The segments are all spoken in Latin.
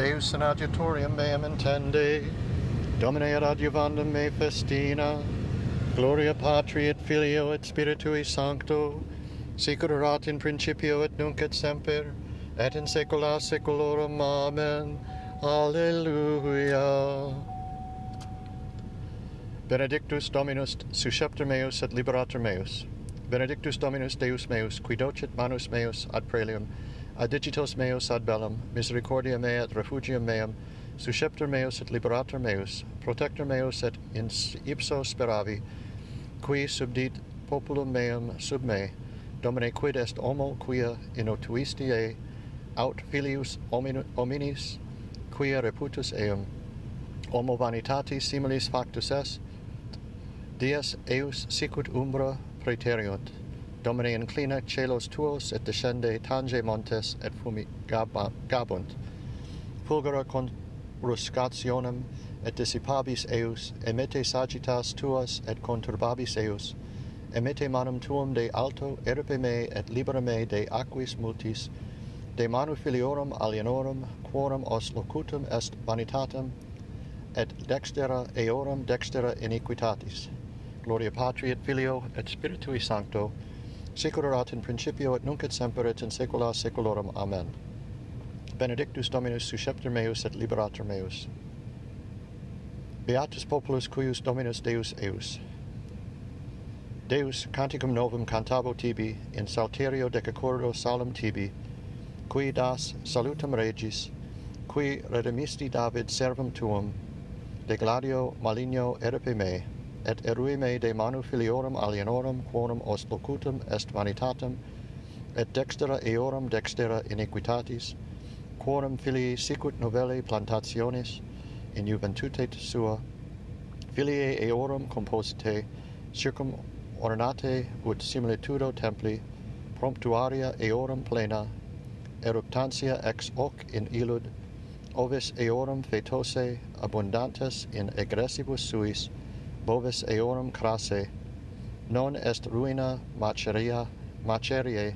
Deus in adiutorium meam intende, Domine ad adiuvandum me festina, Gloria Patri et Filio et Spiritui Sancto, Sicur erat in principio et nunc et semper, et in saecula saeculorum. Amen. Alleluia. Benedictus Dominus susceptor meus et liberator meus. Benedictus Dominus Deus meus, qui docet manus meus ad prelium, adicitos meus ad bellum, misericordia mea et refugium meum, susceptor meus et liberator meus, protector meus et in ipso speravi, qui subdit populum meum sub me, Domine quid est homo quia inotuisti e, aut filius hominis, quia reputus eum, homo vanitatis similis factus est, dies eus sicut umbra praeteriunt, Domine inclina celos tuos et descende tange montes et fumigabunt. Fulgura conruscationem et dissipabis eus, emete sagitas tuas et conturbabis eus. Emete manum tuum de alto, erpe me et libera me de aquis multis, de manu filiorum alienorum, quorum os locutum est vanitatem, et dextera eorum dextera iniquitatis. Gloria Patri et Filio et Spiritui Sancto, securerat in principio et nunc et semper et in saecula saeculorum. Amen. Benedictus Dominus susceptor meus et liberator meus. Beatus populus cuius Dominus Deus eius. Deus canticum novum cantabo tibi in salterio decacordo salum tibi, qui das salutum regis, qui redemisti David servum tuum, de gladio maligno erepe me, et erui me de manu filiorum alienorum quorum os locutum est vanitatem et dextera eorum dextera iniquitatis quorum filii sicut novelli plantationis in juventute sua filii eorum composite circum ornate ut similitudo templi promptuaria eorum plena eruptantia ex hoc in illud ovis eorum fetose abundantes in egressibus suis bovis eorum crasse, non est ruina maceria, macerie,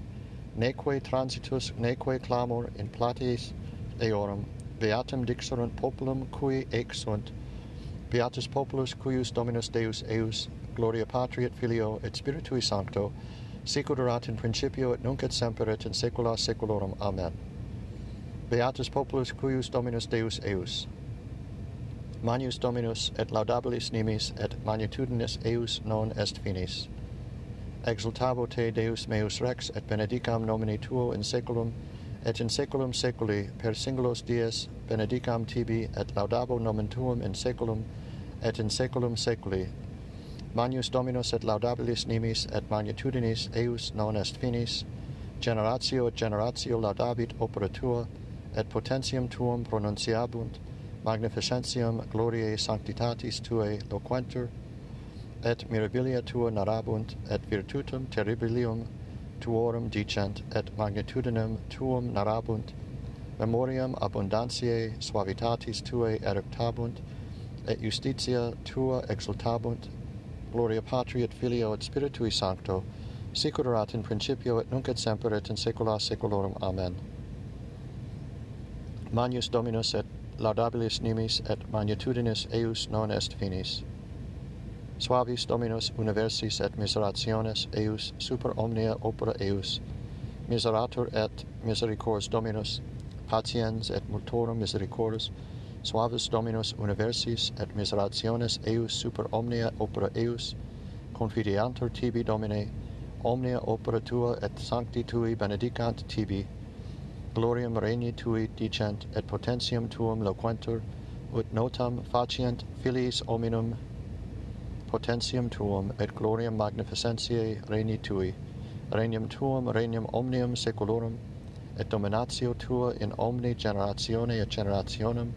neque transitus neque clamor in platis eorum, beatum dixerunt populum cui ec sunt, beatus populus cuius Dominus Deus eius, gloria patri et filio et spiritui sancto, sic erat in principio et nunc et semper et in saecula saeculorum. Amen. Beatus populus cuius Dominus Deus eius, Magnus Dominus et laudabilis nimis et magnitudinis eius non est finis. Exultavo te Deus meus rex et benedicam nomine tuo in saeculum et in saeculum saeculi per singulos dies benedicam tibi et laudabo nomen tuum in saeculum et in saeculum saeculi. Magnus Dominus et laudabilis nimis et magnitudinis eius non est finis. Generatio et generatio laudabit opera tua et potentiam tuum pronunciabunt magnificentiam gloriae sanctitatis tuae loquentur, et mirabilia tua narabunt, et virtutum terribilium tuorum dicent, et magnitudinem tuum narabunt, memoriam abundantiae suavitatis tuae eructabunt, et justitia tua exultabunt, gloria Patri et Filio et Spiritui Sancto, sicut erat in principio et nunc et semper et in saecula saeculorum. Amen. Magnus Dominus et laudabilis nimis et magnitudinis eius non est finis. Suavis Dominus universis et miserationes eius super omnia opera eius. Miseratur et misericors Dominus, patiens et multorum misericors, suavis Dominus universis et miserationes eius super omnia opera eius, confidiantur tibi Domine, omnia opera tua et sancti tui benedicant tibi, gloriam regni tui dicent et potentiam tuum loquentur ut notam facient filiis hominum potentiam tuum et gloriam magnificentiae regni tui. Regnum tuum regnum omnium seculorum et dominatio tua in omni generatione et generationem.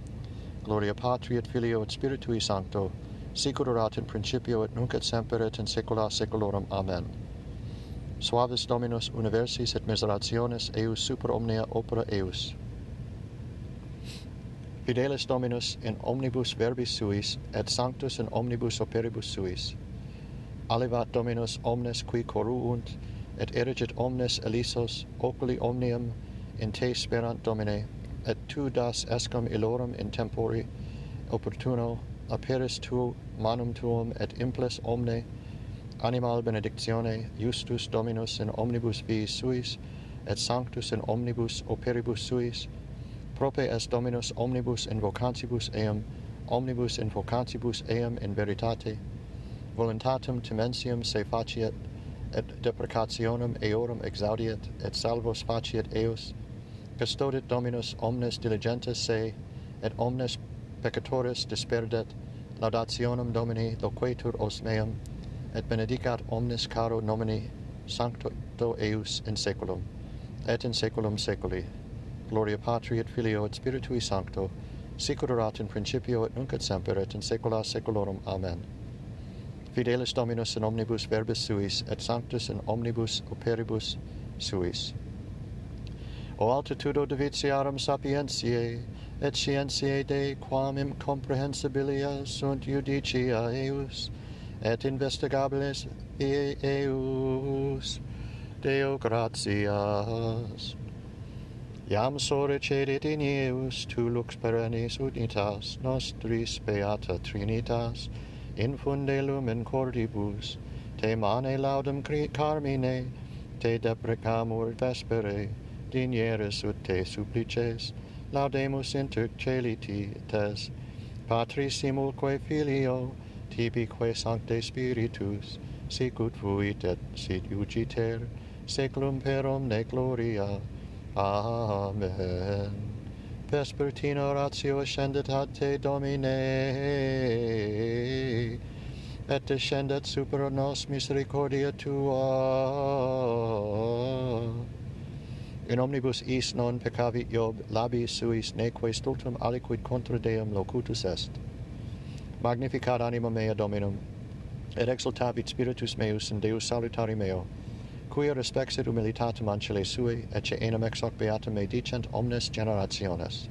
Gloria patri et filio et spiritui sancto sic erat in principio et nunc et semper et in saecula saeculorum amen. Suavis Dominus universis et miserationes eius super omnia opera eius. Fidelis Dominus in omnibus verbis suis et sanctus in omnibus operibus suis. Alivat Dominus omnes qui coruunt et erigit omnes elisos oculi omnium in te sperant Domine et tu das escam illorum in tempori opportuno aperis tu manum tuum et imples omne animal benedictione justus Dominus in omnibus viis suis, et sanctus in omnibus operibus suis, prope est Dominus omnibus invocantibus eum omnibus invocantibus eum in veritate, voluntatem timensium se faciet, et deprecationem eorum exaudiet, et salvos faciet eos, custodit Dominus omnes diligentes se, et omnes peccatoris disperdet, laudationem Domini loquetur os meum et benedicat omnes caro nomini sancto eius in saeculum, et in saeculum saeculi. Gloria Patri et Filio et Spiritui Sancto, sic ut erat in principio et nunc et semper et in saecula saeculorum. Amen. Fidelis Dominus in omnibus verbis suis, et sanctus in omnibus operibus suis. O altitudo divitiarum sapientiae, et scientiae Dei quam incomprehensibilia sunt judicia eius, et investigables eus Deo gratias. Iam sore cedit in eus tu lux perennis unitas nostris beata trinitas infunde lumen cordibus te mane laudem carmine te deprecamur vespere dinieris ut te supplices laudemus inter celiti tes patris simulque filio tibique sancte spiritus sic ut fuit et sit iugiter seclum per omne gloria. Amen. Vespertina oratio ascendet ad te domine. Et descendet super nos misericordia tua. In omnibus is non peccavit Job, labis suis neque stultum aliquid contra Deum locutus est magnificat anima mea Dominum, et exultavit spiritus meus in Deus salutari meo, quia respexit humilitatem ancile sui, ecce enam ex hoc beatum me dicent omnes generationes,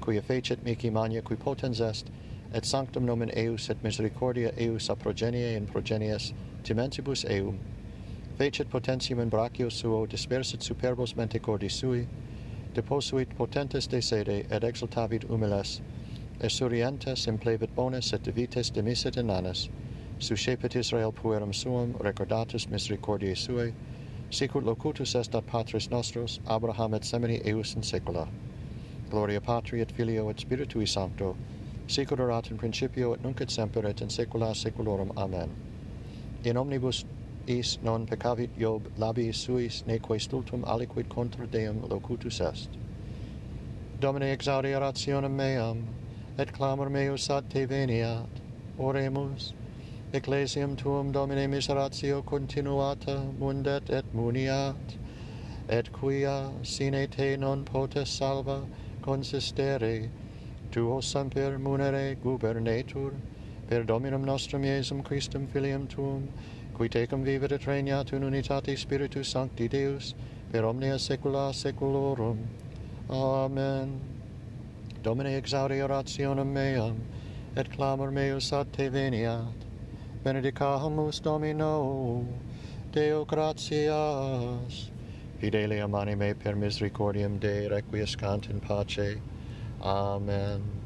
quia fecit mici mania qui potens est, et sanctum nomen eius et misericordia eius a progenie in progenies timentibus eum, fecit potentium in brachio suo dispersit superbos menticordis sui, deposuit potentes de sede et exultavit humiles, Esuriantes implevit bonus et vites demisit inanas, suscepit Israel puerum suum, recordatus misericordiae suae, sicut locutus est ad patris nostros, Abraham et semini eius in saecula. Gloria Patri et Filio et Spiritui Sancto, sicut erat in principio et nunc et semper et in saecula saeculorum. Amen. In omnibus is non peccavit Job labi suis neque stultum aliquid contra Deum locutus est. Domine exaudi rationem meam, et clamor meus ad te veniat. Oremus, ecclesiam tuum Domine miseratio continuata mundet et muniat, et quia sine te non potes salva consistere, tuo semper munere gubernetur, per Dominum nostrum Iesum Christum Filium Tuum, qui tecum vivet et regnat in unitate Spiritus Sancti Deus, per omnia saecula saeculorum. Amen. Domine exaudi orationem meam, et clamor meus ad te veniat. Benedicamus Domino, Deo gratias. Fidelium anime per misericordiam Dei requiescant in pace. Amen.